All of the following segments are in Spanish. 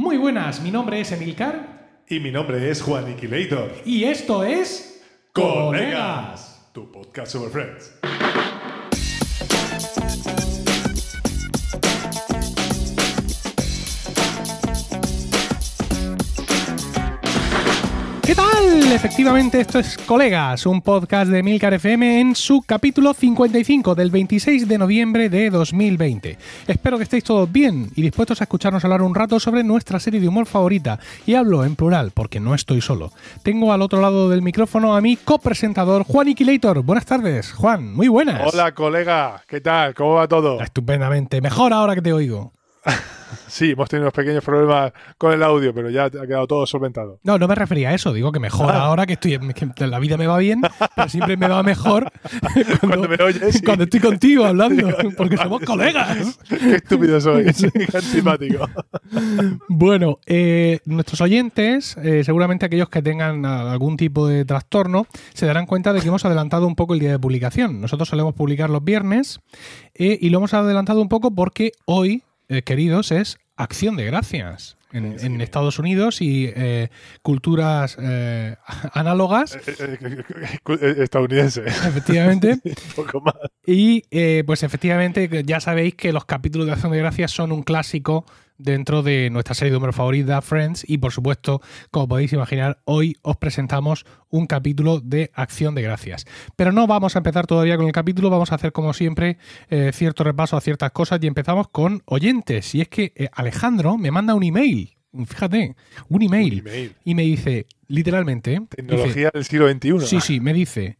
Muy buenas, mi nombre es Emilcar Y mi nombre es Juan Iquilator. y esto es Colegas, tu podcast sobre Friends. Efectivamente, esto es Colegas, un podcast de Milcar FM en su capítulo 55 del 26 de noviembre de 2020. Espero que estéis todos bien y dispuestos a escucharnos hablar un rato sobre nuestra serie de humor favorita. Y hablo en plural porque no estoy solo. Tengo al otro lado del micrófono a mi copresentador Juan Iquilator. Buenas tardes, Juan. Muy buenas. Hola, colega. ¿Qué tal? ¿Cómo va todo? Estupendamente. Mejor ahora que te oigo. Sí, hemos tenido unos pequeños problemas con el audio, pero ya ha quedado todo solventado. No, no me refería a eso. Digo que mejor Ah. ahora que estoy. que la vida me va bien, pero siempre me va mejor Cuando me oyes, sí. cuando estoy contigo hablando, porque somos colegas. Qué estúpido soy. Qué antipático. Bueno, eh, nuestros oyentes, eh, seguramente aquellos que tengan algún tipo de trastorno, se darán cuenta de que hemos adelantado un poco el día de publicación. Nosotros solemos publicar los viernes eh, y lo hemos adelantado un poco porque hoy, eh, queridos, es Acción de Gracias. En, Sí, en sí. Estados Unidos y eh, culturas eh, análogas, Eh, eh, eh, Estadounidense. efectivamente. Un poco más. Y pues efectivamente ya sabéis que los capítulos de Acción de Gracias son un clásico dentro de nuestra serie de humor favorita, Friends, y por supuesto, como podéis imaginar, hoy os presentamos un capítulo de Acción de Gracias. Pero no vamos a empezar todavía con el capítulo, vamos a hacer como siempre eh, cierto repaso a ciertas cosas y empezamos con oyentes. Y es que eh, Alejandro me manda un email, fíjate, un email, Un email. y me dice, literalmente, dice, Tecnología del siglo XXI. sí, sí, me dice,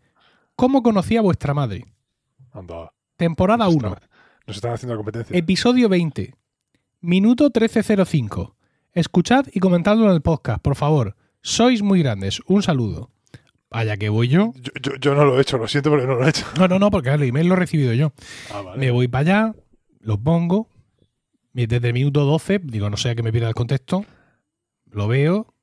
¿cómo conocí a vuestra madre? Anda. Temporada Nos 1. están- Nos están haciendo competencia. Episodio 20. Minuto 1305. Escuchad y comentadlo en el podcast, por favor. Sois muy grandes. Un saludo. Vaya que voy yo. Yo, yo- yo no lo he hecho, lo siento, pero no lo he hecho. No, no, no, porque el email lo he recibido yo. Ah, vale. Me voy para allá, lo pongo. Desde el minuto 12, digo, no sea que me pierda el contexto. Lo veo.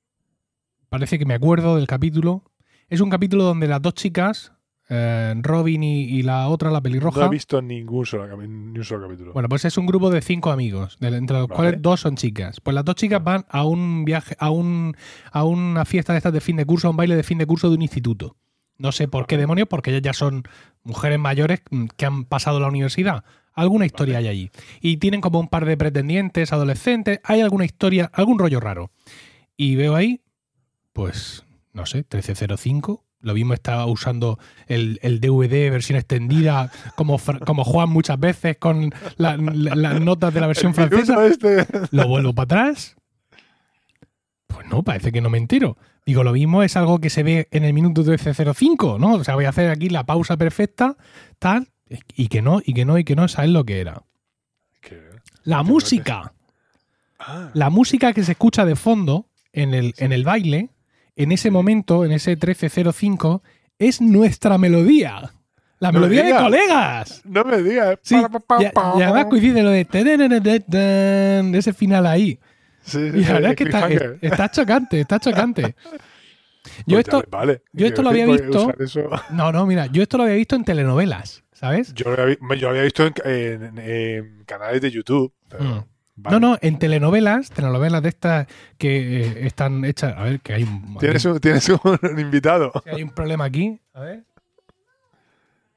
Parece que me acuerdo del capítulo. Es un capítulo donde las dos chicas, eh, Robin y, y la otra, la pelirroja. No he visto ningún solo, capi- ni un solo capítulo. Bueno, pues es un grupo de cinco amigos, de- entre los Vale. cuales dos son chicas. Pues las dos chicas van a un viaje, a un a una fiesta de estas de fin de curso, a un baile de fin de curso de un instituto. No sé por qué demonios, porque ellas ya son mujeres mayores mm, que han pasado la universidad. Alguna historia hay allí. Y tienen como un par de pretendientes, adolescentes. Hay alguna historia, algún rollo raro. Y veo ahí, pues, no sé, 1305. Lo mismo estaba usando el, el DVD versión extendida, como, como Juan muchas veces, con la- la- las notas de la versión francesa. este. Lo vuelvo para atrás. Pues no, parece que no me entero. Digo, lo mismo es algo que se ve en el minuto 1305, ¿no? O sea, voy a hacer aquí la pausa perfecta, tal, y que no, y que no, y que no, ¿sabes lo que era? ¿Qué? La música. Ah, La música que se escucha de fondo en el, en el baile, en ese momento, en ese 1305, es nuestra melodía. La No me melodía de colegas. no me digas. Sí, y, y además coincide lo de tararararán, ese final ahí. Sí, sí, Y la verdad es que está, chocante, está chocante. Yo Pues esto, vale. yo esto lo había visto- no, no, mira, yo esto lo había visto en telenovelas, ¿sabes? Yo lo había, vi- yo lo había visto en, en- en canales de YouTube. pero, Mm. Vale. No, no, en telenovelas, telenovelas de estas que eh, están hechas, a ver, que hay un, Tienes un, tienes un invitado. hay un problema aquí, a ver.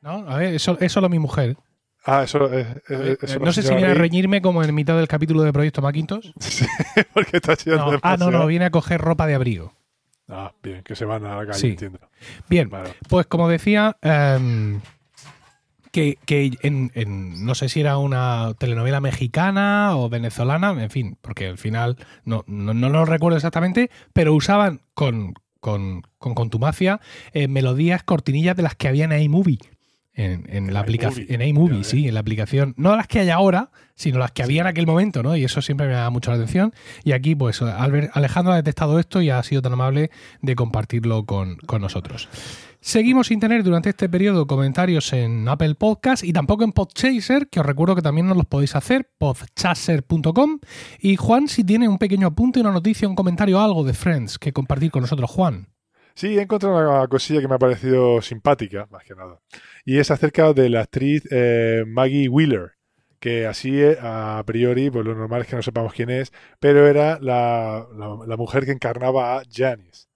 No, a ver, eso, eso lo mi mujer. Ah, eso, eh, eh, eso no sé si viene a reñirme como en mitad del capítulo de Proyecto Macintosh. Sí, porque está No, ah, no, no, viene a coger ropa de abrigo. Ah, bien, que se van a la calle, Sí. entiendo. Bien, Vale. Pues como decía, em, que, que en, en- no sé si era una telenovela mexicana o venezolana, en fin, porque al final no, no, no lo recuerdo exactamente, pero usaban con, con, con contumacia eh, melodías, cortinillas de las que había en iMovie. En, en En la aplicación, en iMovie, sí, en la aplicación, no las que hay ahora, sino las que había en aquel momento, ¿no? Y eso siempre me da mucho la atención. Y aquí, pues, Albert- Alejandro ha detectado esto y ha sido tan amable de compartirlo con, con nosotros. Seguimos sin tener durante este periodo comentarios en Apple Podcast y tampoco en Podchaser, que os recuerdo que también nos los podéis hacer, podchaser.com. Y Juan, si tiene un pequeño apunte, una noticia, un comentario, algo de Friends que compartir con nosotros, Juan. Sí, he encontrado una cosilla que me ha parecido simpática, más que nada. Y es acerca de la actriz eh, Maggie Wheeler, que así eh, a priori, pues lo normal es que no sepamos quién es, pero era la- la mujer que encarnaba a Janice.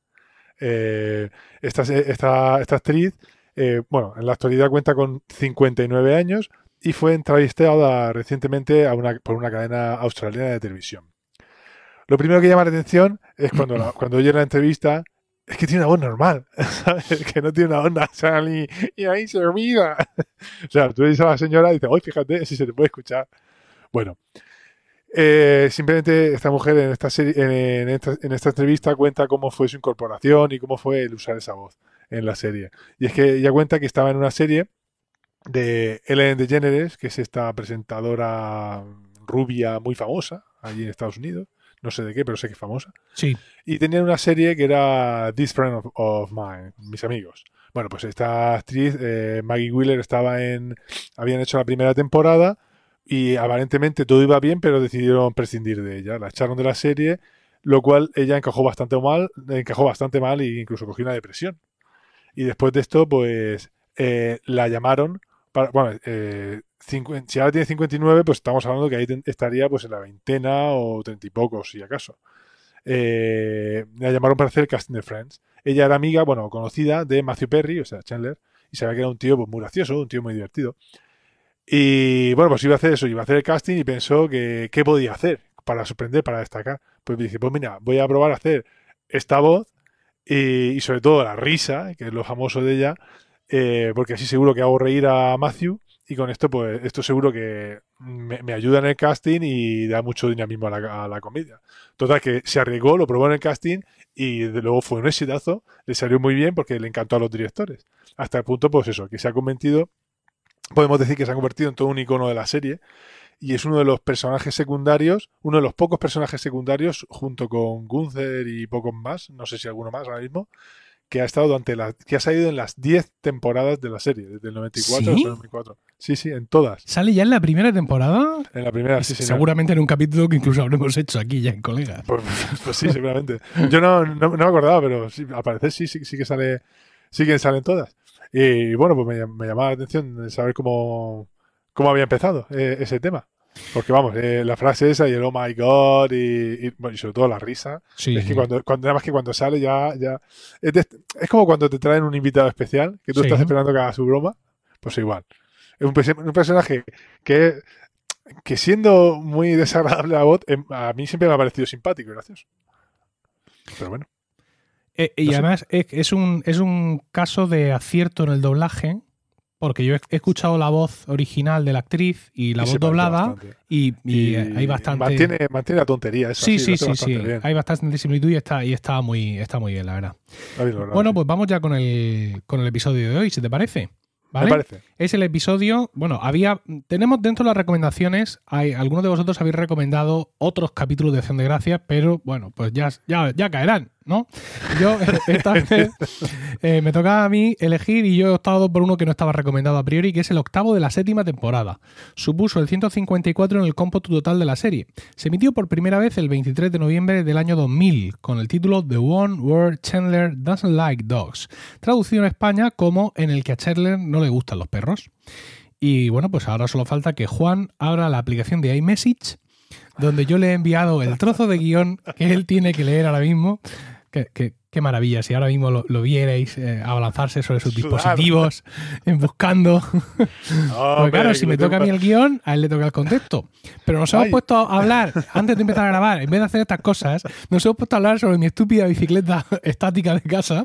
Eh, esta, esta, esta actriz, eh, bueno, en la actualidad cuenta con 59 años y fue entrevistada recientemente a una, por una cadena australiana de televisión. Lo primero que llama la atención es cuando, la- cuando oye la entrevista, es que tiene una voz normal, ¿sabes? Que no tiene una onda nasal y, ahí se olvida. O sea, tú dices a la señora y dices, oye, fíjate si se te puede escuchar. Bueno, eh, simplemente esta mujer en esta, serie, en, esta, en esta entrevista cuenta cómo fue su incorporación y cómo fue el usar esa voz en la serie. Y es que ella cuenta que estaba en una serie de Ellen DeGeneres, que es esta presentadora rubia muy famosa allí en Estados Unidos. No sé de qué, pero sé que es famosa. Sí. Y tenían una serie que era This Friend of, of Mine, mis amigos. Bueno, pues esta actriz, eh, Maggie Wheeler, estaba en. Habían hecho la primera temporada y aparentemente todo iba bien, pero decidieron prescindir de ella. La echaron de la serie, lo cual ella encajó bastante mal, encajó bastante mal e incluso cogió una depresión. Y después de esto, pues eh, la llamaron. Para, bueno, eh, si ahora tiene 59, pues estamos hablando que ahí estaría pues en la veintena o treinta y pocos, si acaso. Eh, la llamaron para hacer el casting de Friends. Ella era amiga, bueno, conocida de Matthew Perry, o sea, Chandler, y sabía que era un tío pues, muy gracioso, un tío muy divertido. Y bueno, pues iba a hacer eso, iba a hacer el casting y pensó que qué podía hacer para sorprender, para destacar. Pues dije, pues mira, voy a probar a hacer esta voz y, sobre todo la risa, que es lo famoso de ella, eh, porque así seguro que hago reír a Matthew y con esto, pues esto seguro que me, ayuda en el casting y da mucho dinamismo a la, a la comedia. Total, que se arriesgó, lo probó en el casting y luego fue un exitazo, le salió muy bien porque le encantó a los directores. Hasta el punto, pues eso, que se ha convertido, podemos decir que se ha convertido en todo un icono de la serie y es uno de los personajes secundarios, uno de los pocos personajes secundarios, junto con Gunther y pocos más, no sé si alguno más ahora mismo, que ha estado durante la, que ha salido en las 10 temporadas de la serie, desde el 94 ¿Sí? hasta el 2004. Sí, sí, en todas. ¿Sale ya en la primera temporada? En la primera, sí, señor. Seguramente en un capítulo que incluso habremos hecho aquí ya en colegas. Pues, pues sí, seguramente. Yo no, no, no me acordaba, pero sí, al parecer sí, sí, sí que sale, sí que salen todas. Y bueno, pues me, me llamaba la atención saber cómo, cómo había empezado eh, ese tema. Porque vamos, eh, la frase esa y el oh my god y, y, bueno, y sobre todo la risa. Sí, es que sí. cuando, cuando, nada más que cuando sale ya, ya es, de- es como cuando te traen un invitado especial que tú Sí. estás esperando que haga su broma, pues igual. Es un, un personaje que, que siendo muy desagradable a voz, em, a mí siempre me ha parecido simpático y gracioso. Pero bueno, Eh, y además es, es un, es un caso de acierto en el doblaje, porque yo he, he escuchado la voz original de la actriz y la y voz doblada bastante. y, y, eh, hay bastante... Mantiene, mantiene la tontería, eso sí, sí, sí, sí, bien. Hay bastante similitud y está, y está muy, está muy bien, la verdad. Bueno, sí. pues vamos ya con el, con el episodio de hoy, si te parece. ¿Vale? me parece. Es el episodio. Bueno, había. Tenemos dentro de las recomendaciones. Hay, algunos de vosotros habéis recomendado otros capítulos de Acción de Gracias, pero bueno, pues ya, ya, ya caerán, ¿no? Yo esta vez eh, me tocaba a mí elegir y yo he optado por uno que no estaba recomendado a priori, que es el octavo de la séptima temporada. Supuso el 154 en el cómputo total de la serie. Se emitió por primera vez el 23 de noviembre del año 2000 con el título The One Where Chandler Doesn't Like Dogs, traducido en España como En el que a Chandler no le gustan los perros. Y bueno, pues ahora solo falta que Juan abra la aplicación de iMessage, donde yo le he enviado el trozo de guion que él tiene que leer ahora mismo. Qué- qué maravilla, si ahora mismo lo, lo vierais eh, abalanzarse sobre sus Sudar. dispositivos, buscando. Porque claro, si me toca a mí el guion, a él le toca el contexto. Pero nos hemos puesto a hablar, antes de empezar a grabar, en vez de hacer estas cosas, nos hemos puesto a hablar sobre mi estúpida bicicleta estática de casa,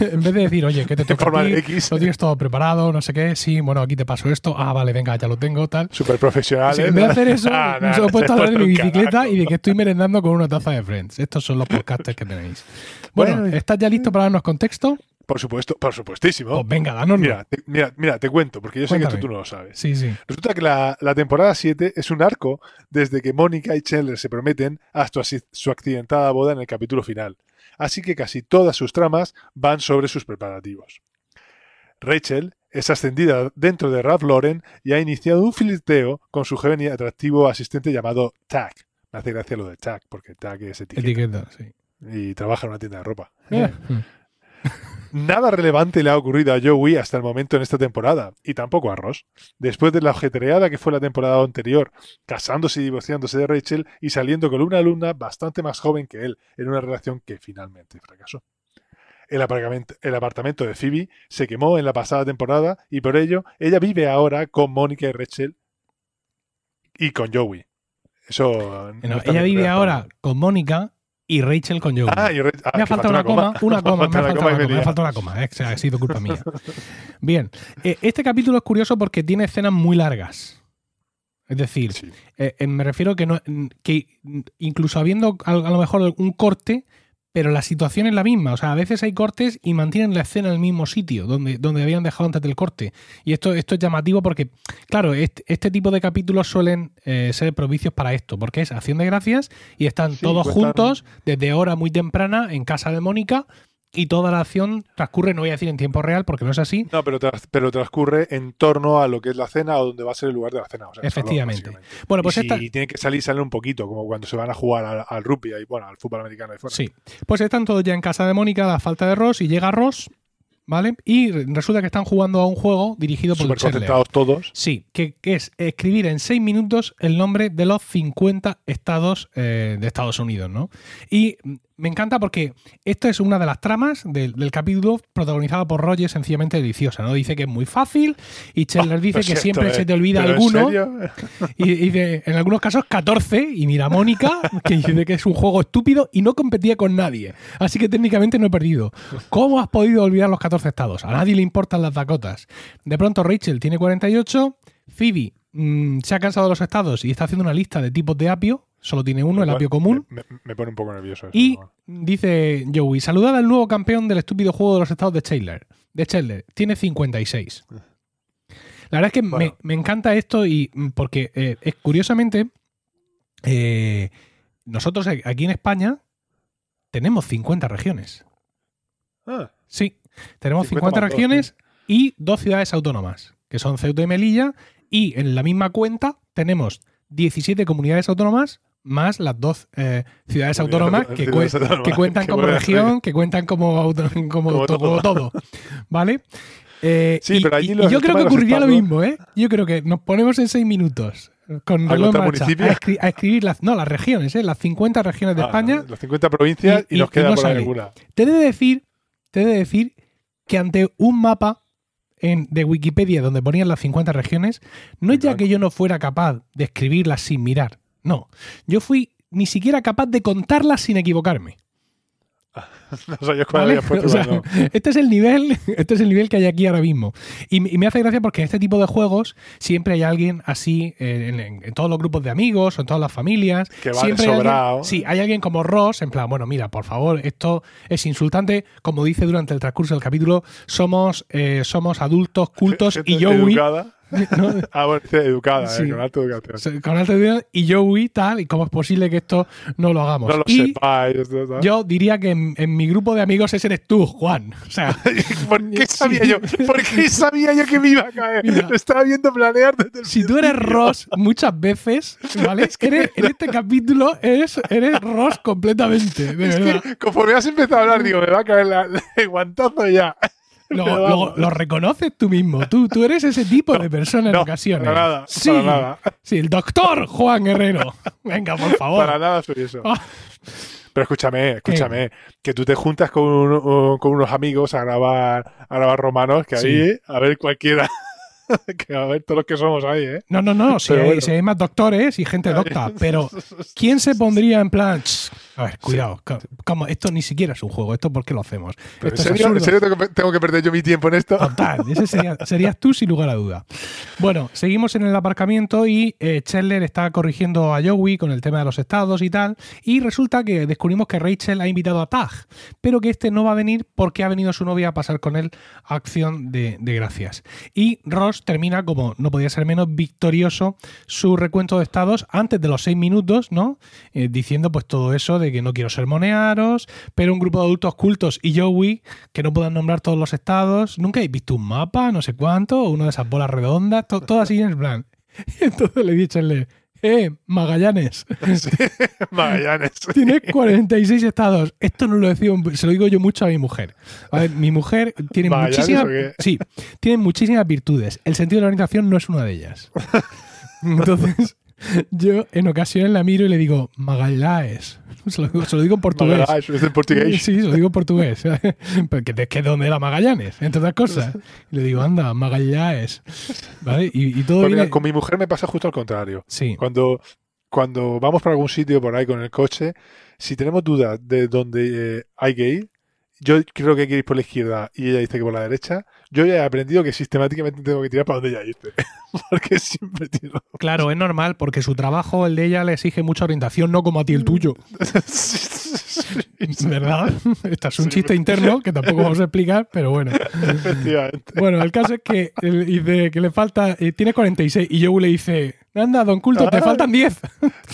en vez de decir, oye, ¿qué te toca forma a ti? X. Lo tienes todo preparado, no sé qué, sí, bueno, aquí te paso esto, ah, vale, venga, ya lo tengo, tal. Súper profesional. Sí, en vez de hacer eso, Ah, nos hemos puesto a hablar de mi bicicleta carajo. y de que estoy merendando con una taza de Friends. Estos son los podcasts que tenéis. Bueno, Bueno, ¿estás ya listo para darnos contexto? Por supuesto, por supuestísimo. Pues venga, danoslo. Mira, te, mira, mira, te cuento, porque yo sé que esto tú no lo sabes. Sí, sí. Resulta que la, la temporada 7 es un arco desde que Mónica y Chandler se prometen hasta su, accidentada boda en el capítulo final. Así que casi todas sus tramas van sobre sus preparativos. Rachel es ascendida dentro de Ralph Lauren y ha iniciado un filteo con su joven y atractivo asistente llamado Tack. Me hace gracia lo de Tack, porque Tack es etiqueta, Etiqueta, sí. Y trabaja en una tienda de ropa. Nada relevante le ha ocurrido a Joey hasta el momento en esta temporada, y tampoco a Ross. Después de la objetreada que fue la temporada anterior, casándose y divorciándose de Rachel y saliendo con una alumna bastante más joven que él, en una relación que finalmente fracasó. El apartamento, el apartamento de Phoebe se quemó en la pasada temporada y por ello ella vive ahora con Mónica y Rachel y con Joey. Eso. No, ella vive ahora con Mónica y Rachel con Joey. Ah, y ah, me ha faltado una coma, una coma, me ha faltado una coma, me ha faltado una coma, eh, o sea, ha sido culpa mía. Bien, eh, este capítulo es curioso porque tiene escenas muy largas. Es decir, Sí. eh, eh, me refiero que, no, que incluso habiendo a, a lo mejor un corte, pero la situación es la misma. O sea, a veces hay cortes y mantienen la escena en el mismo sitio donde, donde habían dejado antes del corte. Y esto, esto es llamativo porque, claro, este, este tipo de capítulos suelen eh, ser propicios para esto, porque es acción de gracias y están Sí, todos juntos desde hora muy temprana en casa de Mónica y toda la acción transcurre, no voy a decir en tiempo real porque no es así, No, pero, tras- pero transcurre en torno a lo que es la cena o donde va a ser el lugar de la cena. o sea, el salón, Efectivamente. Bueno, pues y esta, si tiene que salir, sale un poquito, como cuando se van a jugar al, al rugby y bueno, al fútbol americano ahí fuera. Sí. Pues están todos ya en casa de Mónica, la falta de Ross, y llega Ross, ¿vale? Y re- resulta que están jugando a un juego dirigido por Súper Chandler. concentrados todos. Sí, que, que es escribir en seis minutos el nombre de los 50 estados eh, de Estados Unidos, ¿no? Y me encanta porque esto es una de las tramas del, del capítulo protagonizada por Roger, sencillamente deliciosa, ¿no? Dice que es muy fácil y Chandler dice Lo que siempre eh, se te olvida ¿pero en alguno. Y y dice, en algunos casos 14, y mira Mónica, que dice que es un juego estúpido y no competía con nadie. Así que técnicamente no he perdido. ¿Cómo has podido olvidar los 14 estados? A nadie le importan las Dakotas. De pronto Rachel tiene 48, Phoebe mm, se ha cansado de los estados y está haciendo una lista de tipos de apio, solo tiene uno, el apio común. Me, pone un poco nervioso. eso, Y dice Joey, saludad al nuevo campeón del estúpido juego de los estados de Chandler. De Chandler. Tiene 56. La verdad es que me- Bueno. me, encanta esto y mm, porque eh, es curiosamente eh, nosotros aquí en España tenemos 50 regiones. bueno. Ah, Sí, tenemos 50 50, más dos, regiones y dos ciudades autónomas, que son Ceuta y Melilla, y en la misma cuenta tenemos 17 comunidades autónomas más las dos eh, ciudades autónomas que, cuentan como región, que cuentan como, auto- como, Como to- todo. ¿Vale? Eh, Sí, y, pero allí y- los- y yo creo que ocurriría lo mismo, ¿eh? Yo creo que nos ponemos en seis minutos con ¿A reloj marcha, a, escri- a escribir las, no, las regiones, ¿eh? las 50 regiones de ah, España Las 50 provincias y- y, nos queda no por alguna. te he de decir, te he de decir que ante un mapa en, de Wikipedia donde ponían las 50 regiones, no es ya que yo no fuera capaz de escribirlas sin mirar. No, yo fui ni siquiera capaz de contarlas sin equivocarme. No sabía cuál ¿vale? habías puesto. O sea, no. este es el nivel, este es el nivel que hay aquí ahora mismo. Y, me- y me hace gracia porque en este tipo de juegos siempre hay alguien así eh, en, en- en todos los grupos de amigos o en todas las familias. Que va siempre hay alguien- sobrado. sí, hay alguien como Ross, en plan, bueno, mira, por favor, esto es insultante. Como dice durante el transcurso del capítulo, somos, eh, somos adultos cultos y Joey. Educada. ¿no? Ah, bueno, dice educada, Sí. eh, con alta educación. Con alta educación y Joey tal, y cómo es posible que esto no lo hagamos. No lo y sepáis. yo diría que en, en mi grupo de amigos ese eres tú, Juan. O sea, ¿Por qué sabía yo? ¿Por qué sabía yo que me iba a caer? Mira. Lo estaba viendo planear desde el si tú eres. Ross muchas veces, ¿vale? Eres- en este capítulo eres, eres Ross completamente, de Es verdad. que conforme has empezado a hablar, digo, me va a caer la, el guantazo ya. Lo, reconoces tú mismo. Tú, tú eres ese tipo de persona en No, ocasiones. para nada, sí, para nada. sí, el doctor Juan Guerrero. Venga, por favor. Para nada soy eso. Ah. Pero escúchame, escúchame, que tú te juntas con, un- con unos amigos a grabar, a grabar romanos, que ahí, Sí. a ver cualquiera, que a ver todos los que somos ahí, ¿eh? No, no, no. Si hay, bueno. si hay más doctores y gente docta, pero ¿quién se pondría en plan? "Ch, A ver, cuidado. co- Como, esto ni siquiera es un juego. ¿Esto por qué lo hacemos? Esto ¿En serio, absurdo. en serio tengo, que, tengo que perder yo mi tiempo en esto? Total, ese sería- serías tú sin lugar a duda. Bueno, seguimos en el aparcamiento y eh, Chandler está corrigiendo a Joey con el tema de los estados y tal. Y resulta que descubrimos que Rachel ha invitado a Tag, pero que este no va a venir porque ha venido su novia a pasar con él a acción de, de gracias. Y Ross termina, como no podía ser menos, victorioso su recuento de estados antes de los seis minutos, ¿no? Eh, diciendo pues todo eso de que no quiero sermonearos, pero un grupo de adultos cultos y Joey que no puedan nombrar todos los estados. ¿Nunca habéis visto un mapa, no sé cuánto, o una de esas bolas redondas? To- todo así en el plan. Y entonces le he dicho, eh, Magallanes. Sí, Magallanes. Tienes 46 estados. Esto no lo decía, se lo digo yo mucho a mi mujer. A ver, mi mujer tiene ¿Magallanes muchísimas, sí, tiene muchísimas virtudes. El sentido de la organización no es una de ellas. Entonces, yo en ocasiones la miro y le digo, Magallanes. Se lo digo, se lo digo en portugués. Magallanes, es en portugués. Sí, se lo digo en portugués. Porque es que dónde era Magallanes, entre otras cosas. Y le digo, anda, Magallanes. ¿Vale? Y, y todo Pues mira, viene- con mi mujer me pasa justo al contrario. Sí, Cuando, cuando vamos por algún sitio por ahí con el coche, si tenemos dudas de dónde eh, hay que ir, yo creo que hay que ir por la izquierda y ella dice que por la derecha, yo ya he aprendido que sistemáticamente tengo que tirar para donde ella dice. Porque siempre tiro. claro, es normal porque su trabajo, el de ella, le exige mucha orientación, no como a ti el tuyo. ¿Verdad? Este es un chiste interno que tampoco vamos a explicar, pero bueno. Efectivamente. Bueno, el caso es que él dice que le falta, eh, tiene 46 y Joe le dice, anda, don Culto, te faltan 10.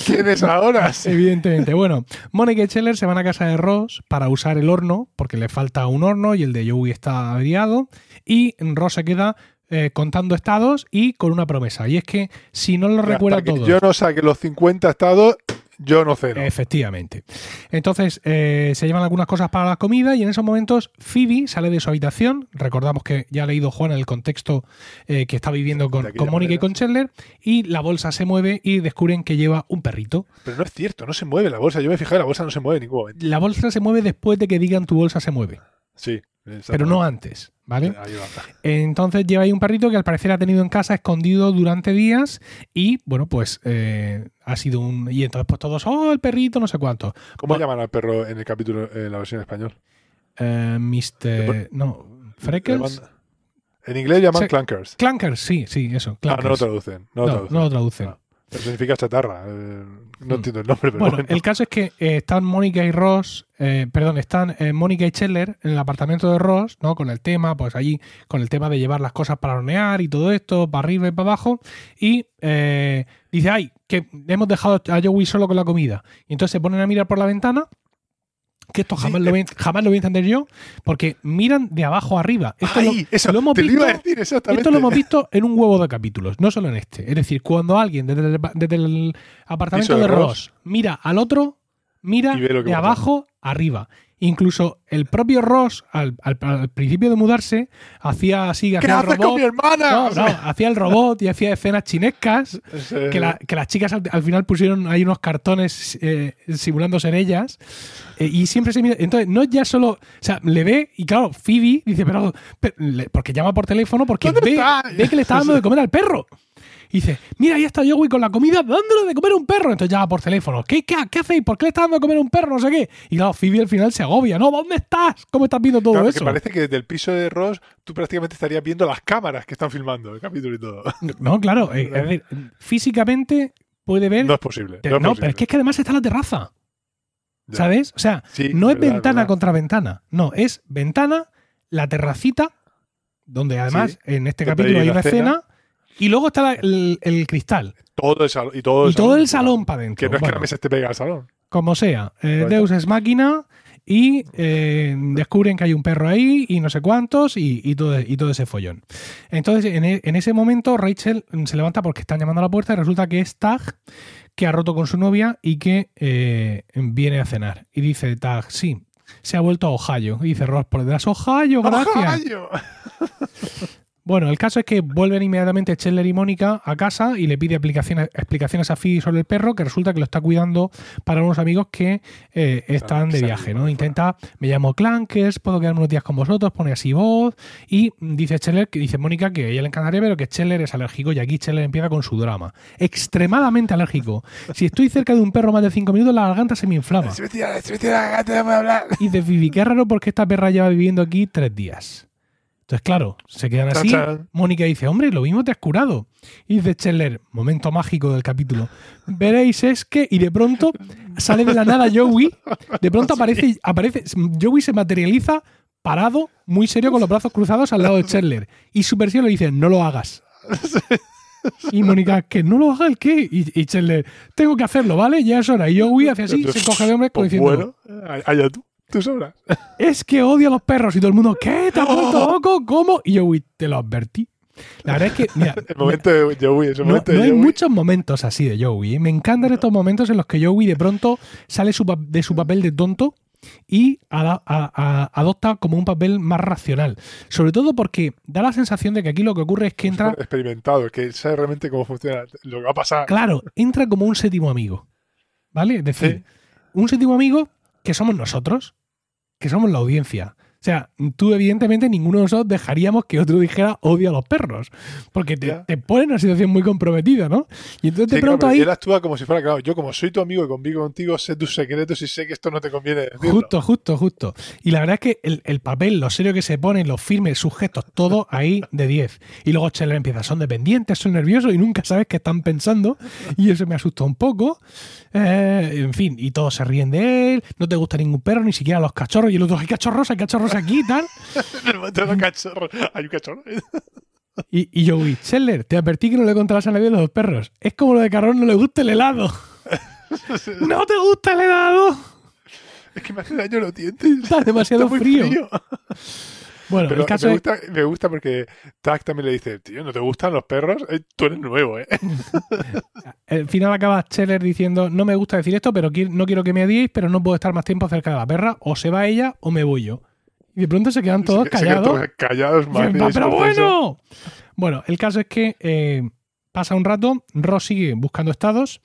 ¿Quién es ahora? Evidentemente. Bueno, Mónica y Scheller se van a casa de Ross para usar el horno, porque le falta un horno y el de Joey está averiado. Y Ross se queda eh, contando estados y con una promesa. Y es que si no lo recuerda todo. yo no saque los 50 estados, yo no ceno. Efectivamente. Entonces, eh, se llevan algunas cosas para la comida y en esos momentos Phoebe sale de su habitación. Recordamos que ya ha leído Juan el contexto eh, que está viviendo con, con Mónica y con Chandler y la bolsa se mueve y descubren que lleva un perrito. Pero no es cierto, no se mueve la bolsa. Yo me fijé, la bolsa no se mueve en ningún momento. La bolsa se mueve después de que digan tu bolsa se mueve, Sí. pero no antes, ¿vale? Ahí va. Entonces lleva ahí un perrito que al parecer ha tenido en casa escondido durante días y bueno, pues eh, ha sido un... Y entonces pues todos, oh, el perrito, no sé cuánto. ¿Cómo Bueno. llaman al perro en el capítulo, en la versión en español? Eh, Mr... No, Freckles. En inglés llaman Sí. clankers. Clankers, sí, sí, eso. Ah, no lo Clankers. traducen. No, lo No, traducen. no lo traducen. Ah, pero significa chatarra. eh, no Mm. entiendo el nombre, pero Bueno, bueno. el caso es que eh, están Mónica y Ross, eh, perdón, están eh, Mónica y Scheller en el apartamento de Ross, ¿no? Con el tema, pues allí, con el tema de llevar las cosas para hornear y todo esto, para arriba y para abajo. Y eh, dice, ay, que hemos dejado a Joey solo con la comida. Y entonces se ponen a mirar por la ventana. Que esto Sí, jamás, lo voy, a- jamás lo voy a entender yo, porque miran de abajo arriba. Esto lo- Ay, eso, lo hemos lo visto- decir. Esto lo hemos visto en un huevo de capítulos, no solo en este. Es decir, cuando alguien desde el, desde el apartamento de de Ross, Ross. mira al otro, mira de pasa. abajo arriba. Incluso el propio Ross, al, al- al principio de mudarse, hacía así, ¿Qué hacía el haces con mi robot. hermana? No, no, hacía el robot y hacía escenas chinescas. Que, la- que las chicas al, al final pusieron ahí unos cartones eh, simulando ser ellas. eh, y siempre se mira. Entonces, no es ya solo. O sea, le ve y claro, Phoebe dice, pero. pero- porque llama por teléfono porque ¿Dónde ve, ve que le está dando de comer al perro. Y dice, mira, ahí está Joey con la comida dándole de comer a un perro. Entonces llama por teléfono. ¿Qué, qué, qué hacéis? ¿Por qué le está dando de comer a un perro? No sé qué. Y claro, Phoebe al final se agobia. No, ¿dónde estás? ¿Cómo estás viendo todo Claro, que eso? parece que desde el piso de Ross tú prácticamente estarías viendo las cámaras que están filmando el capítulo y todo. No, claro. eh, es decir, físicamente puede ver. No es posible. no, No, es pero es que, es que además está la terraza. Ya. ¿Sabes? O sea, Sí, no es verdad, ventana verdad. contra ventana. No, es ventana, la terracita, donde además Sí, en este capítulo hay una escena, y luego está la- el, el cristal. Todo el salón. Y todo el y todo el salón para adentro. Que no es que Bueno, la mesa esté pegada al salón. como sea, eh. Deus es máquina y eh, descubren que hay un perro ahí y no sé cuántos y, y todo, y todo ese follón. Entonces, en, e- en ese momento, Rachel mm, se levanta porque están llamando a la puerta y resulta que es Tag que ha roto con su novia y que eh, viene a cenar. Y dice Tag, sí, se ha vuelto a Ohio. Y dice Ross por detrás, Ohio, gracias. ¡Ohio! Bueno, el caso es que vuelven inmediatamente Chandler y Mónica a casa y le pide explicaciones, explicaciones a Phoebe sobre el perro, que resulta que lo está cuidando para unos amigos que eh, están de viaje, ¿no? Intenta, me llamo Clankers, puedo quedarme unos días con vosotros, pone así voz y dice Chandler, que dice Mónica que a ella le encantaría, pero que Chandler es alérgico y aquí Chandler empieza con su drama. Extremadamente alérgico. Si estoy cerca de un perro más de cinco minutos, la garganta se me inflama. Y dice Phoebe, qué raro porque esta perra lleva viviendo aquí tres días. Entonces, claro, se quedan así. Mónica dice, hombre, lo mismo te has curado. Y dice Chandler, momento mágico del capítulo. Veréis, es que, y de pronto sale de la nada Joey. De pronto aparece, aparece, Joey se materializa parado, muy serio, con los brazos cruzados al lado de Chandler. Y su versión le dice, no lo hagas. Y Mónica, que no lo haga el qué. Y, y tengo que hacerlo, ¿vale? Ya es hora. Y Joey hace así, se coge de hombres como Pues diciendo, bueno, allá tú, tú sobras. es que odio a los perros. Y todo el mundo, ¿qué? ¿Te has vuelto loco? ¿Cómo? Y yo, uy, te lo advertí. La verdad es que, mira, El momento de Joey, ese no, momento no de hay Joey. muchos momentos así de Joey. ¿eh? Me encantan estos momentos en los que Joey de pronto sale su de su papel de tonto y ada- a- a- adopta como un papel más racional. Sobre todo porque da la sensación de que aquí lo que ocurre es que entra, experimentado, que sabe realmente cómo funciona lo que va a pasar. claro, entra como un séptimo amigo. ¿Vale? Es decir, un séptimo amigo que somos nosotros, que somos la audiencia. O sea, tú evidentemente ninguno de nosotros dejaríamos que otro dijera odio a los perros, porque te, te pone en una situación muy comprometida, ¿no? Y entonces de Sí, pronto claro, ahí Él actúa como si fuera, claro, yo como soy tu amigo y convivo contigo, sé tus secretos y sé que esto no te conviene decirlo. Justo, justo, justo. Y la verdad es que el, el papel, lo serio que se pone, los firmes, sus gestos, todo ahí de 10. Y luego Scheller empieza, son dependientes, son nerviosos y nunca sabes qué están pensando. Y eso me asusta un poco. Eh, en fin, y todos se ríen de él, no te gusta ningún perro, ni siquiera los cachorros. Y el otro, hay cachorros, hay cachorros aquí y tal. En el momento de los cachorros. Hay un cachorro. Y, y yo, Scheller, te advertí que no le contarás a nadie de los dos perros. Es como lo de Carón, no le gusta el helado. ¡No te gusta el helado! Es que me hace daño los dientes. Está demasiado Está muy frío. Bueno, Pero el caso me, es gusta, me gusta porque Tag también le dice, tío, ¿no te gustan los perros? Eh, tú eres nuevo, ¿eh? Al final acaba Scheller diciendo, no me gusta decir esto, pero no quiero que me odiéis, pero no puedo estar más tiempo cerca de la perra, o se va ella o me voy yo. Y de pronto se quedan todos Se- se quedan callados. callados, Y dicen, madre, "Va, es pero proceso". bueno. Bueno, el caso es que eh, pasa un rato, Ross sigue buscando estados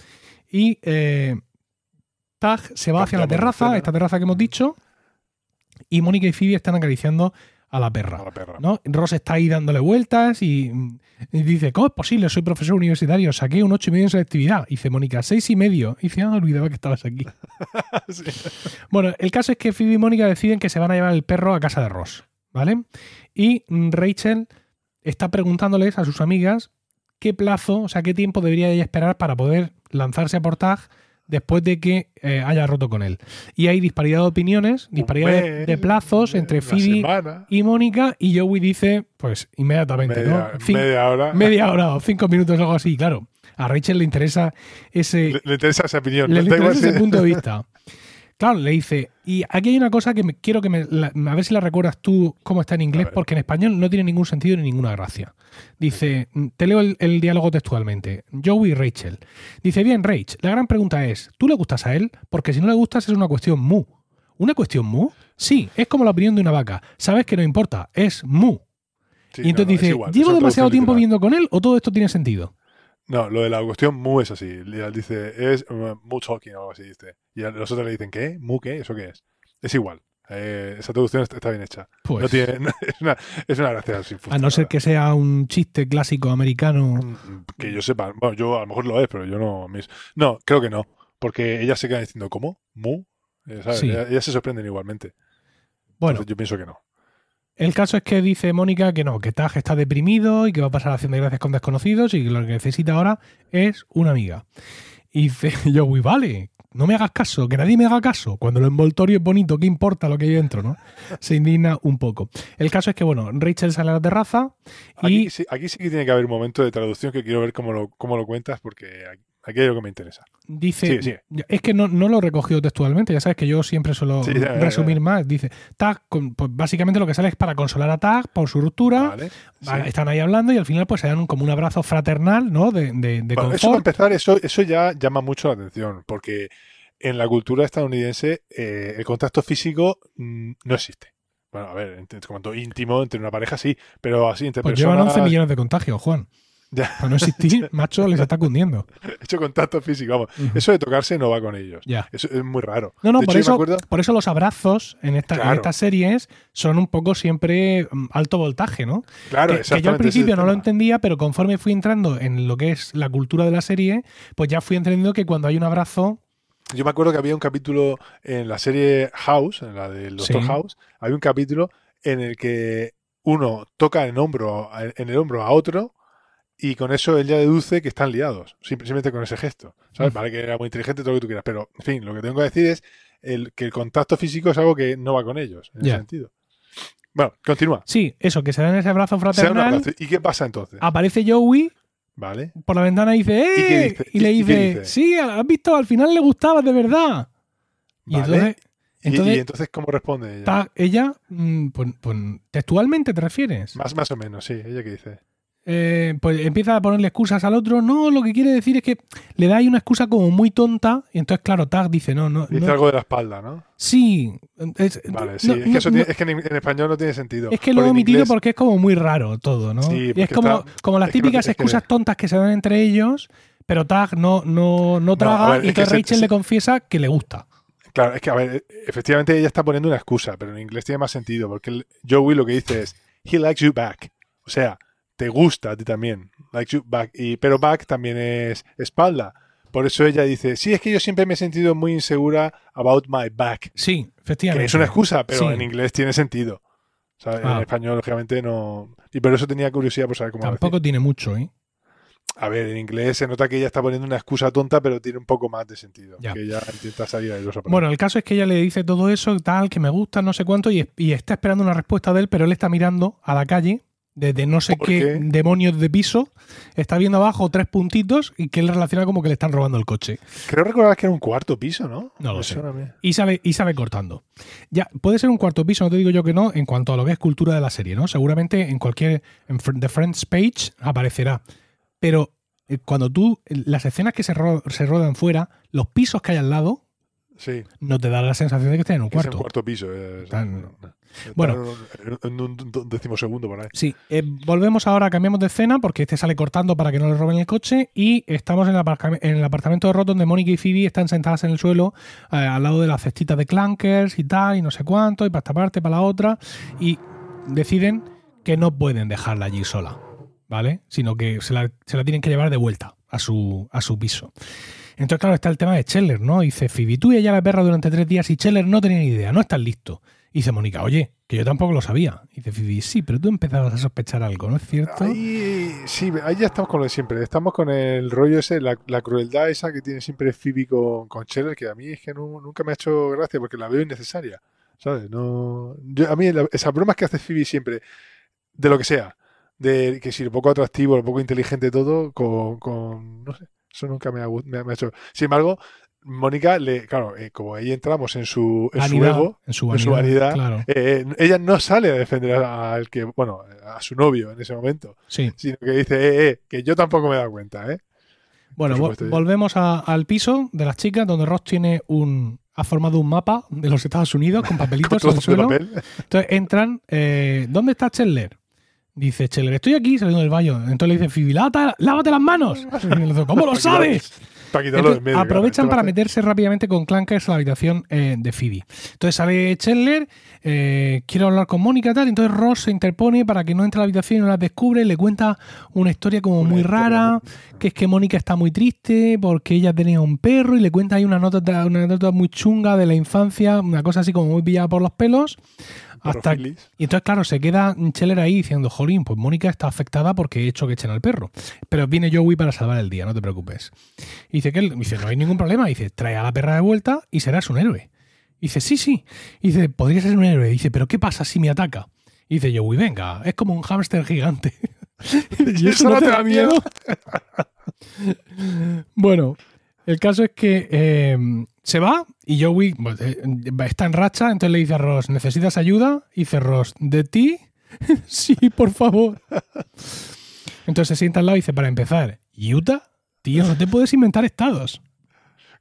y eh, Tag se va hacia la terraza, esta terraza que hemos dicho, y Mónica y Phoebe están acariciando a la perra. A la perra. ¿no? Ross está ahí dándole vueltas y, y dice, ¿cómo es posible? Soy profesor universitario, saqué un ocho y medio en selectividad. Y dice Mónica, seis y medio. Y dice, ah, olvidaba que estabas aquí. Sí. Bueno, el caso es que Phoebe y Mónica deciden que se van a llevar el perro a casa de Ross, ¿vale? Y mm, Rachel está preguntándoles a sus amigas qué plazo, o sea, qué tiempo debería ella esperar para poder lanzarse a por Tag después de que eh, haya roto con él. Y hay disparidad de opiniones, disparidad de, plazos entre una Phoebe semana, y Mónica y Joey dice, pues inmediatamente, media, ¿no? Cin- media hora. media hora o cinco minutos o algo así, claro. A Rachel le interesa ese, Le, le interesa esa opinión. le igual interesa ese punto de vista. Claro, le dice, y aquí hay una cosa que me, quiero que me, la- a ver si la recuerdas tú cómo está en inglés, porque en español no tiene ningún sentido ni ninguna gracia. Dice, te leo el, el diálogo textualmente. Joey y Rachel. Dice, bien, Rach, la gran pregunta es, ¿tú le gustas a él? Porque si no le gustas es una cuestión mu. ¿Una cuestión mu? Sí, es como la opinión de una vaca. Sabes que no importa, es mu. Sí, y entonces no, no, es dice, igual, ¿llevo demasiado tiempo literal. viendo con él o todo esto tiene sentido? No, lo de la cuestión mu es así. Dice, es uh, mu talking o algo así. Dice. Y a los otros le dicen, ¿qué? ¿Mu qué? ¿Eso qué es? Es igual. Eh, esa traducción está, bien hecha. Pues, No tiene, no- es, una, es una gracia sin a no ser que sea un chiste clásico americano. Mm, Que yo sepa. Bueno, yo a lo mejor lo es, pero yo no. mis- No, creo que no. Porque ellas se quedan diciendo, ¿cómo? ¿Mu? Eh, ¿sabes? Sí. Ellas, ellas se sorprenden igualmente. Bueno, Entonces yo pienso que no. El caso es que dice Mónica que no, que Taj está deprimido y que va a pasar de gracias con desconocidos y que lo que necesita ahora es una amiga. Y dice Joey, vale, no me hagas caso, que nadie me haga caso. Cuando el envoltorio es bonito, ¿qué importa lo que hay dentro? ¿no? Se indigna un poco. El caso es que, bueno, Rachel sale a la terraza y Aquí, sí, aquí sí que tiene que haber un momento de traducción que quiero ver cómo lo, cómo lo cuentas porque aquí algo que me interesa. dice, es que no, no lo he recogido textualmente, ya sabes que yo siempre suelo Sí, ya, ya, resumir ya. más. Dice, Tag, con- pues básicamente lo que sale es para consolar a Tag por su ruptura. Vale. Están ahí hablando y al final pues se dan como un abrazo fraternal, ¿no? De, de, de Bueno, eso para empezar, eso, eso ya llama mucho la atención, porque en la cultura estadounidense eh, el contacto físico mm, no existe. Bueno, a ver, en cuanto íntimo entre una pareja sí, pero así entre Pues personas. llevan 11 millones de contagios, Juan. Ya. Para no existir, macho, les está cundiendo. hecho contacto físico, vamos. Eso de tocarse no va con ellos. Ya. Eso es muy raro. No, no, De por hecho, eso, acuerdo- por eso los abrazos en, esta, en Claro. estas series son un poco siempre mm, alto voltaje, ¿no? Claro, que, que yo al exactamente, principio no lo entendía, pero conforme fui entrando en lo que es la cultura de la serie, pues ya fui entendiendo que cuando hay un abrazo, Yo me acuerdo que había un capítulo en la serie House, en la del Doctor Sí. House, había un capítulo en el que uno toca en, hombro, en el hombro a otro y con eso él ya deduce que están liados, sim- simplemente con ese gesto. ¿sabes? Mm. Vale que era muy inteligente, todo lo que tú quieras, pero en fin, lo que tengo que decir es el, que el contacto físico es algo que no va con ellos, en ese sentido. Bueno, continúa. sí, eso, que se dan ese abrazo fraternal, abrazo. ¿Y qué pasa entonces? aparece Joey ¿Vale? por la ventana y dice, ¡eh! ¿Y qué dice? Y le ¿Y- y qué dice, sí, has visto, al final le gustaba de verdad. Y Vale. entonces, ¿Y- entonces, ¿Y, entonces cómo responde ella? ella, mm, pues, pues, textualmente te refieres. Más, más o menos, sí. ¿Ella qué dice? Eh, pues empieza a ponerle excusas al otro. No, lo que quiere decir es que le da ahí una excusa como muy tonta. Y entonces, claro, Tag dice, no, no. Dice no- algo de la espalda, ¿no? Sí. es- Vale, sí. no, es, que no, eso no, tiene- es que en, en español no tiene sentido. es que lo he omitido inglés- porque es como muy raro todo, ¿no? Sí, y es como, está- como las típicas que- excusas tontas que se dan entre ellos, pero Tag no, no, no traga ver, y que se- Rachel se- le confiesa que le gusta. Claro, es que, a ver, efectivamente ella está poniendo una excusa, pero en inglés tiene más sentido, porque el- Joey lo que dice es, he likes you back. O sea, te gusta a ti también. Likes you back. Y, pero back también es espalda. Por eso ella dice, sí, es que yo siempre me he sentido muy insegura about my back. Sí, Que efectivamente. es una excusa, pero Sí. en inglés tiene sentido. O sea, Ah. En español, lógicamente, no. Y por eso tenía curiosidad por saber cómo Tampoco tiene mucho, ¿eh? A ver, en inglés se nota que ella está poniendo una excusa tonta, pero tiene un poco más de sentido. Ya. Que ella intenta salir por ahí. Bueno, el caso es que ella le dice todo eso, tal, que me gusta, no sé cuánto, y, y está esperando una respuesta de él, pero él está mirando a la calle desde no sé ¿Por qué, qué? demonios de piso, está viendo abajo tres puntitos y que él relaciona como que le están robando el coche. Creo recordar que era un cuarto piso, ¿no? No lo sé. Y sabe, y sabe cortando. Ya, puede ser un cuarto piso, no te digo yo que no, en cuanto a lo que es cultura de la serie, ¿no? Seguramente en cualquier en The Friends page aparecerá. Pero eh, cuando tú, las escenas que se, ro- se rodan fuera, los pisos que hay al lado, Sí, no te da la sensación de que estén en un que es cuarto. un cuarto piso. eh, Tan- no, no. Bueno. En un, decimosegundo por ahí. Sí, eh, volvemos ahora, cambiamos de escena porque este sale cortando para que no le roben el coche y estamos en el, aparca- en el apartamento de Roth donde Mónica y Phoebe están sentadas en el suelo eh, al lado de las cestitas de clankers y tal y no sé cuánto y para esta parte, para la otra y deciden que no pueden dejarla allí sola, ¿vale? Sino que se la, se la tienen que llevar de vuelta a su, a su piso. Entonces, claro, está el tema de Scheller, ¿no? Dice Phoebe, tú y ella la perra durante tres días y Scheller no tenía ni idea, no estás listo. Y dice Mónica, oye, que yo tampoco lo sabía. Y dice Phoebe, sí, pero tú empezabas a sospechar algo, ¿no es cierto? Ahí, sí, ahí ya estamos con lo de siempre. Estamos con el rollo ese, la, la crueldad esa que tiene siempre Phoebe con, con Scheller, que a mí es que nunca me ha hecho gracia porque la veo innecesaria. ¿Sabes? No, yo- a mí esas bromas que hace Phoebe siempre, de lo que sea, de que si lo poco atractivo, lo poco inteligente todo, con, con- no sé, eso nunca me ha, me me ha hecho. Sin embargo, Mónica, le, claro, eh, como ahí entramos en su, en su Vanidad, ego, en su en su vanidad, vanidad, claro. eh, ella no sale a defender al que, bueno, a su novio en ese momento Sí. sino que dice, eh, eh, que yo tampoco me he dado cuenta, ¿eh? Bueno, supuesto, volvemos a- al piso de las chicas donde Ross tiene un ha formado un mapa de los Estados Unidos con papelitos en el suelo. papel. Entonces entran, eh, ¿dónde está Chandler? Dice Chandler, estoy aquí saliendo del baño. Entonces le dice Phoebe, lávate, las manos. Dice, ¿Cómo lo sabes? Para quitarlo de Entonces, medio. aprovechan claro. para meterse rápidamente con Clankers a la habitación eh, de Phoebe. Entonces sale Chandler, eh, quiere hablar con Mónica y tal, entonces Ross se interpone para que no entre a la habitación y no las descubre, le cuenta una historia como Una muy historia rara, que es que Mónica está muy triste porque ella tenía un perro y le cuenta ahí una nota, una anécdota muy chunga de la infancia, una cosa así como muy pillada por los pelos. Hasta, y entonces, claro, se queda Scheller ahí diciendo, jolín, pues Mónica está afectada porque he hecho que echen al perro. Pero viene Joey para salvar el día, no te preocupes. Y dice que él, dice, no hay ningún problema. dice, trae a la perra de vuelta y serás un héroe. Y dice, sí, sí. Y dice, podría ser un héroe. Y dice, pero ¿qué pasa si me ataca? Y dice Joey, venga, es como un hámster gigante. ¿Y eso no te da miedo? bueno, el caso es que eh, se va y Joey eh, está en racha, entonces le dice a Ross, ¿necesitas ayuda? Y dice Ross, ¿de ti? sí, por favor. Entonces se sienta al lado y dice, para empezar, ¿Utah? Tío, no te puedes inventar estados.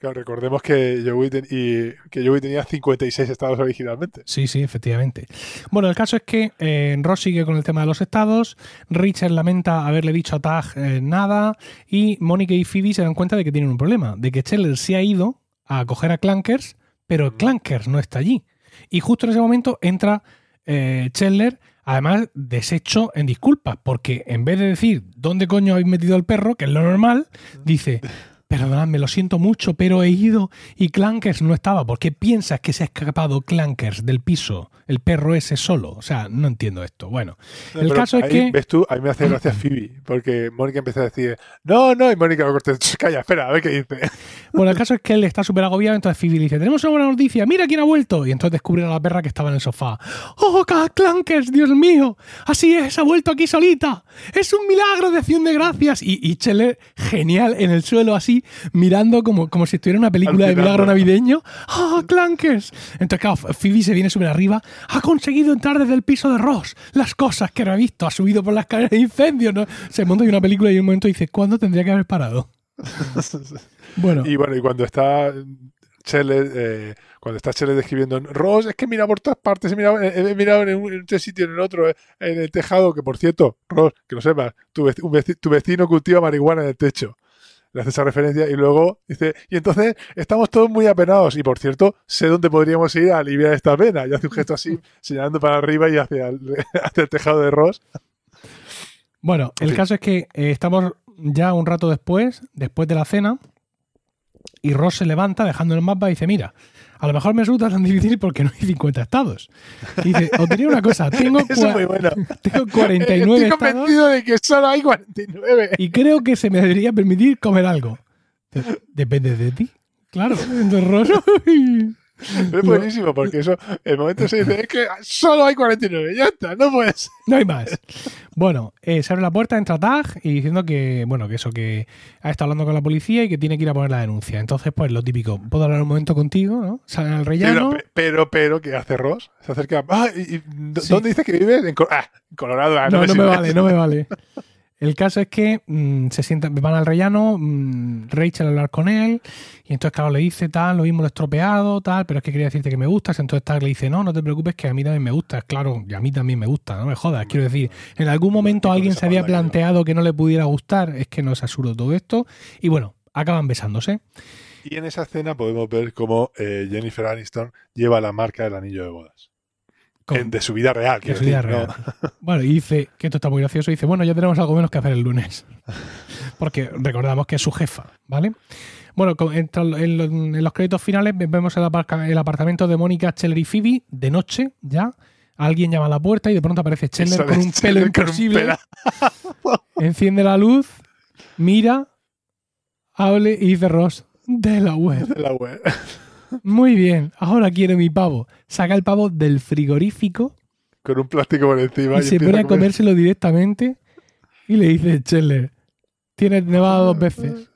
Claro, recordemos que Joey, ten- y, que Joey tenía 56 estados originalmente. Sí, sí, efectivamente. Bueno, el caso es que eh, Ross sigue con el tema de los estados, Richard lamenta haberle dicho a Tag eh, nada y Mónica y Phoebe se dan cuenta de que tienen un problema, de que Scheller se ha ido a coger a Clankers, pero Clankers no está allí. Y justo en ese momento entra eh, Chandler, además deshecho en disculpas, porque en vez de decir ¿dónde coño habéis metido el perro?, que es lo normal, dice Perdonadme, lo siento mucho, pero he ido y Clankers no estaba. ¿Por qué piensas que se ha escapado Clankers del piso? El perro ese solo. O sea, no entiendo esto. Bueno, No, el caso es que. ¿Ves tú? A mí me hace gracia Phoebe, porque Mónica empieza a decir, no, no, y Mónica lo corta, calla, espera, a ver qué dice. Bueno, el caso es que él está súper agobiado. Entonces Phoebe dice: Tenemos una buena noticia, mira quién ha vuelto. Y entonces descubre a la perra que estaba en el sofá. ¡Oh, Clankers, Dios mío! Así es, ha vuelto aquí solita. Es un milagro de acción de gracias. Y, y Scheller, genial, en el suelo, así así, mirando como, como si estuviera en una película de milagro navideño. ¡Ah, Clankers! Entonces, claro, Phoebe se viene súper arriba. Ha conseguido entrar desde el piso de Ross. Las cosas que no ha visto. Ha subido por la escalera de incendio. ¿no? Se monta en una película y en un momento dice, ¿cuándo tendría que haber parado? Bueno, Y bueno, y cuando está Chele, eh, cuando está Chele describiendo, Ross, es que mira por todas partes, he mirado, he- he mirado en un, en un sitio, en el otro, eh, en el tejado, que por cierto, Ross, que lo sepas, tu, tu vecino cultiva marihuana en el techo. Le hace esa referencia y luego dice, y entonces estamos todos muy apenados. Y por cierto, sé dónde podríamos ir a aliviar esta pena. Y hace un gesto así, señalando para arriba y hacia el, hacia el tejado de Ross. Bueno, En el caso es que eh, estamos ya un rato después, después de la cena, y Ross se levanta dejando el mapa y dice, mira, a lo mejor me resulta tan difícil porque no hay 50 estados. Y dice, os diría una cosa, tengo, Eso muy bueno. tengo 49 Estoy estados convencido de que solo hay 49. y creo que se me debería permitir comer algo. Depende de ti. Claro, entonces Ross... Es buenísimo porque eso, el momento se dice, es que solo hay 49, ya está, no puedes. No hay más. Bueno, eh, se abre la puerta, entra Tag y diciendo que, bueno, que eso, que ha estado hablando con la policía y que tiene que ir a poner la denuncia. Entonces, pues lo típico, ¿puedo hablar un momento contigo? ¿no? Salen al rellano. Pero, pero, pero, ¿qué hace Ross? Se acerca. Ah, ¿y, y d- Sí. ¿Dónde dices que vives? En, ah, en Colorado. ah, no, no me sirve. vale, no me vale. El caso es que mm, se sientan, van al rellano, mm, Rachel a hablar con él, y entonces, claro, le dice tal, lo mismo lo he estropeado, tal, pero es que quería decirte que me gustas. Entonces Tag le dice, no, no te preocupes, que a mí también me gustas. Claro, y a mí también me gusta, no me jodas. Quiero decir, en algún momento alguien se había planteado que no le pudiera gustar, es que no es absurdo todo esto, y bueno, acaban besándose. Y en esa escena podemos ver cómo eh, Jennifer Aniston lleva la marca del anillo de bodas. En- de su vida real. de quiero su vida decir, real. ¿no? Bueno, y dice que esto está muy gracioso. Dice, bueno, ya tenemos algo menos que hacer el lunes. Porque recordamos que es su jefa, ¿vale? Bueno, en, los- créditos finales vemos el, el apartamento de Mónica, Scheller y Phoebe de noche, ya. Alguien llama a la puerta y de pronto aparece Scheller con un pelo con un imposible. Enciende la luz, mira, hable y dice Ross, Delaware. de la web. Muy bien, ahora quiero mi pavo. Saca el pavo del frigorífico Con un plástico por encima. y se pone a comer. comérselo directamente y le dice Scheller, tienes nevado dos veces.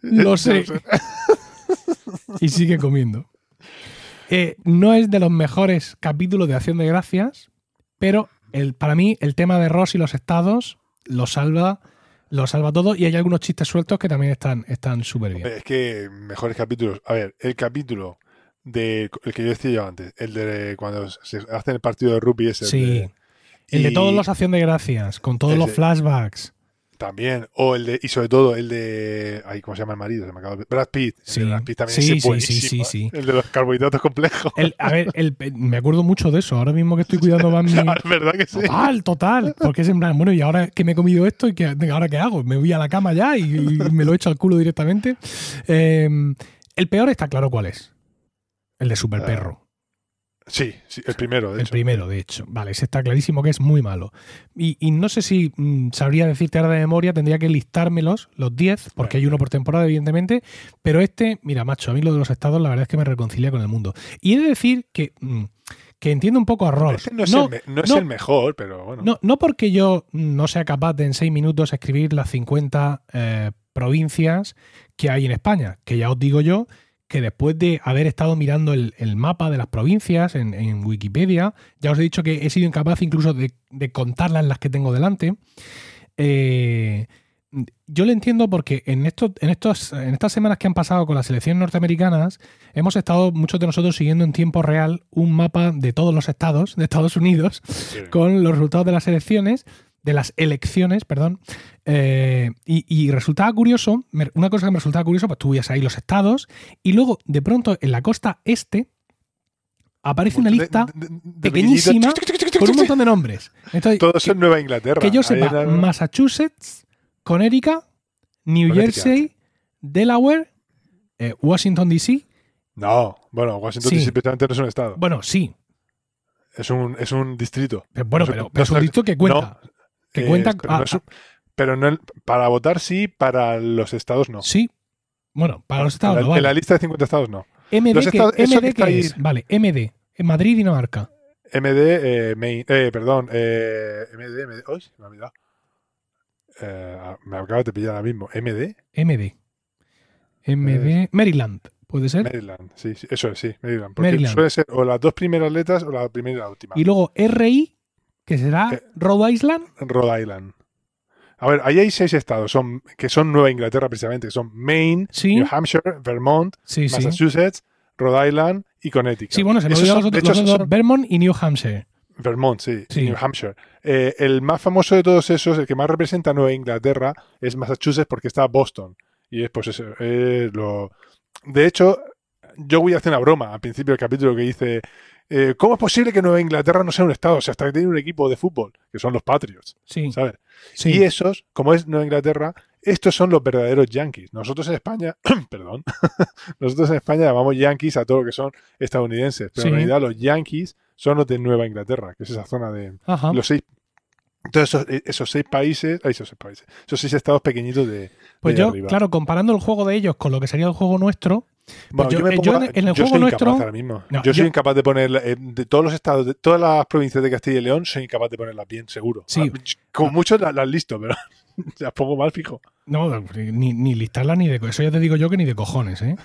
Lo sé. Y sigue comiendo. Eh, no es de los mejores capítulos de Acción de Gracias, pero el, para mí el tema de Ross y los estados lo salva, lo salva todo y hay algunos chistes sueltos que también están están súper bien. Es que mejores capítulos. A ver, el capítulo de el que yo decía yo antes, el de cuando se hacen el partido de rugby ese. Sí. de- El de y todos los Acción de Gracias, con todos los flashbacks. También. O el de, y sobre todo el de. Ay, ¿cómo se llama el marido? Se me acaba de- Brad Pitt. El Sí. de Brad Pitt también Sí, es sí, buenísimo, sí, sí, sí. El de los carbohidratos complejos. El- a ver, el- me acuerdo mucho de eso. Ahora mismo que estoy cuidando más mi, ¿Verdad que sí? Total, total. Porque es en plan, bueno, y ahora que me he comido esto, ¿y qué, ahora qué hago? ¿Me voy a la cama ya y, y me lo echo al culo directamente? Eh, el peor está claro cuál es. El de Super Ah, Perro. Sí, sí, el primero, de El hecho. primero, de hecho. Vale, ese está clarísimo que es muy malo. Y, y no sé si mm, sabría decirte ahora de memoria, tendría que listármelos, los 10, porque hay uno por temporada, evidentemente. Pero este, mira, macho, a mí lo de los estados, la verdad es que me reconcilia con el mundo. Y he de decir que, mm, que entiendo un poco a Ross. Este no es, No, el, me- no es no. el mejor, pero bueno. No, no porque yo no sea capaz de en seis minutos escribir las 50 eh, provincias que hay en España, que ya os digo yo que después de haber estado mirando el, el mapa de las provincias en, en Wikipedia, ya os he dicho que he sido incapaz incluso de, de contarlas las que tengo delante. Eh, yo le entiendo porque en, estos, en, estos, en estas semanas que han pasado con las elecciones norteamericanas, hemos estado muchos de nosotros siguiendo en tiempo real un mapa de todos los estados de Estados Unidos Sí. con los resultados de las elecciones, de las elecciones, perdón, eh, y, y resultaba curioso, una cosa que me resultaba curioso, pues tú veías ahí los estados, y luego de pronto en la costa este aparece una lista de- de- de pequeñísima con un montón de nombres. Entonces, Todo que, en Nueva Inglaterra. que yo sepa, era- Massachusetts, Connecticut, New Connecticut. Jersey, Delaware, eh, Washington DC. No, bueno, Washington Sí. DC precisamente no es un estado. Bueno, sí, Es un, es un distrito. pero bueno, No pero, no pero es un distrito que cuenta. Que Eh, cuenta. pero ah, no es un- pero no el- para votar sí, para los estados no. Sí. Bueno, para los estados en, no la, en la lista de 50 estados no. MD, Los que, estados- MD que. Vale, MD. En Madrid, Dinamarca. MD, eh, Main, eh, perdón, eh, MD, MD, uy, se me ha olvidado. Eh, me acabas de pillar ahora mismo. MD, MD. MD. Maryland, ¿puede ser? Maryland, sí, sí, eso es, sí, Maryland. Porque Maryland. suele ser o las dos primeras letras o la primera y la última. Y luego RI, que será Eh, Rhode Island. Rhode Island. A ver, ahí hay seis estados son, que son Nueva Inglaterra precisamente, que son Maine, Sí. New Hampshire, Vermont, Sí, sí. Massachusetts, Rhode Island y Connecticut. Sí, bueno, se me son- los otros, los otros, Vermont y New Hampshire. Vermont, sí, New Hampshire. Eh, el más famoso de todos esos, el que más representa a Nueva Inglaterra, es Massachusetts porque está Boston. Y es pues eso, es lo... De hecho, yo voy a hacer una broma al principio del capítulo que dice, eh, ¿cómo es posible que Nueva Inglaterra no sea un estado? O sea, hasta que tiene un equipo de fútbol, que son los Patriots, Sí, ¿sabes? sí. Y esos, como es Nueva Inglaterra, estos son los verdaderos Yankees. Nosotros en España, perdón, nosotros en España llamamos Yankees a todo lo que son estadounidenses, pero Sí. en realidad los Yankees son los de Nueva Inglaterra, que es esa zona de Ajá. los seis. Entonces esos, esos seis países, esos seis países, esos seis estados pequeñitos de, Pues de yo, arriba. claro, comparando el juego de ellos con lo que sería el juego nuestro, Bueno, yo- yo, me pongo yo en- en el yo juego soy nuestro- incapaz ahora mismo. No, yo soy incapaz de poner eh, de todos los estados, de todas las provincias de Castilla y León, soy incapaz de ponerlas bien, seguro. Sí. Ah, Como mucho las, listo, pero las pongo mal fijo. No, ni, ni listarla ni de eso ya te digo yo que ni de cojones, ¿eh?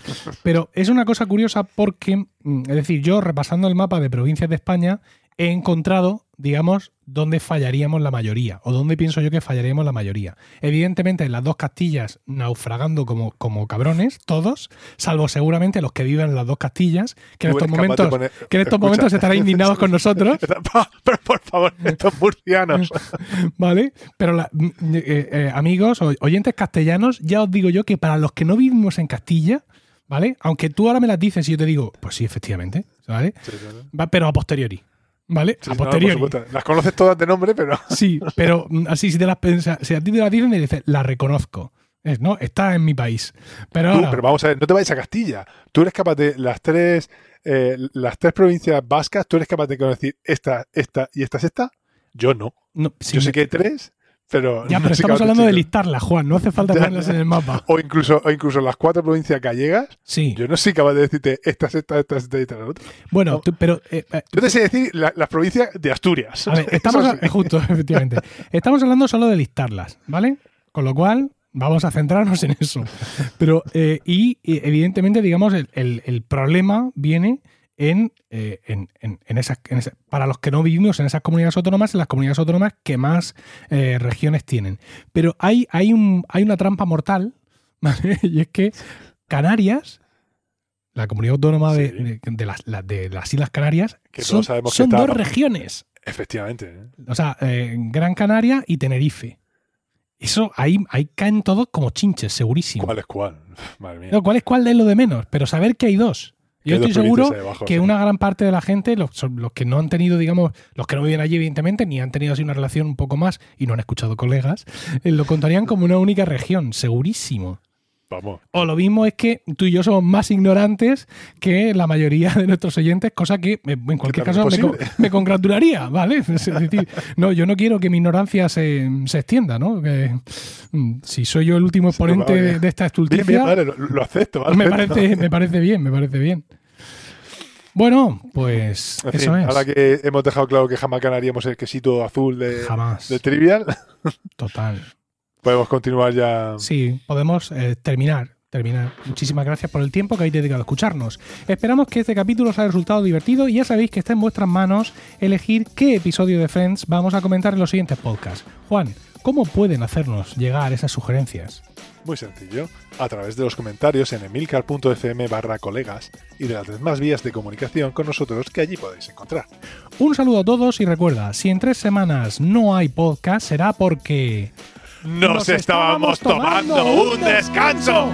Pero es una cosa curiosa porque, mm, es decir, yo repasando el mapa de provincias de España he encontrado, digamos, dónde fallaríamos la mayoría, o dónde pienso yo que fallaríamos la mayoría. Evidentemente, en las dos Castillas naufragando como, como cabrones, todos, salvo seguramente los que viven en las dos Castillas, que en estos momentos, poner- que en estos Escucha. momentos estarán indignados con nosotros. Pero por favor, estos murcianos. ¿Vale? Pero la- mm, eh, eh, amigos, oyentes castellanos, ya os digo yo que para los que no vivimos en Castilla, ¿vale? Aunque tú ahora me las dices y yo te digo, pues sí, efectivamente, ¿vale? Sí. Va- pero a posteriori, ¿vale? Sí, a posteriori. Las conoces todas de nombre, pero sí, pero mm, así si te las pensas, si a ti te las dicen y dices, la reconozco. Es, ¿no? Está en mi país. Pero, tú, ahora- pero vamos a ver, no te vayas a Castilla. Tú eres capaz de las tres, eh, las tres provincias vascas, tú eres capaz de decir esta, esta y esta es esta. Yo no. no, sí, Yo sé que hay tres, pero ya, pero estamos hablando de listarlas, Juan. No hace falta ponerlas en el mapa. O incluso, o incluso las cuatro provincias gallegas, Sí. yo no soy capaz de decirte esta es esta, esta es esta y esta es la otra. Bueno, no. tú- pero eh, eh, Yo te sé decir la- las provincias de Asturias. A ver, estamos, sí. justo, efectivamente. Estamos hablando solo de listarlas, ¿vale? Con lo cual, vamos a centrarnos en eso. Pero, eh, y, y, evidentemente, digamos, el, el- el problema viene en, eh, en, en- en esas, en esa- para los que no vivimos en esas comunidades autónomas, en las comunidades autónomas que más eh, regiones tienen. Pero hay, hay, un, hay una trampa mortal, ¿vale? Y es que Canarias, la comunidad autónoma de, Sí. de- de las, la- de las Islas Canarias, Que son, sabemos que son está- dos regiones. Efectivamente. ¿eh? O sea, Gran Canaria y Tenerife. Eso ahí, ahí caen todos como chinches, segurísimo. ¿Cuál es cuál? Madre mía. No, ¿Cuál es cuál es lo de menos? Pero saber que hay dos. Yo estoy seguro que sí. una gran parte de la gente, los, los que no han tenido, digamos, los que no viven allí, evidentemente, ni han tenido así una relación un poco más y no han escuchado colegas, eh, lo contarían como una única región, segurísimo. Vamos. O lo mismo es que tú y yo somos más ignorantes que la mayoría de nuestros oyentes, cosa que eh, en cualquier caso me, congratularía, ¿vale? Es decir, no, yo no quiero que mi ignorancia se, se extienda, ¿no? Que, mm, si soy yo el último exponente de, de esta Bien, bien, estulticia, vale, lo, lo acepto. me parece, me parece bien, me parece bien. Bueno, pues En eso fin, es. Ahora que hemos dejado claro que jamás ganaríamos el quesito azul de, Jamás. de Trivial, Total. podemos continuar ya. Sí, podemos eh, terminar. Terminar. Muchísimas gracias por el tiempo que habéis dedicado a escucharnos. Esperamos que este capítulo os haya resultado divertido y ya sabéis que está en vuestras manos elegir qué episodio de Friends vamos a comentar en los siguientes podcasts. Juan, ¿cómo pueden hacernos llegar esas sugerencias? Muy sencillo. A través de los comentarios en emilcar.fm barra colegas y de las demás vías de comunicación con nosotros que allí podéis encontrar. Un saludo a todos y recuerda, si en tres semanas no hay podcast será porque... ¡Nos, estábamos tomando un descanso!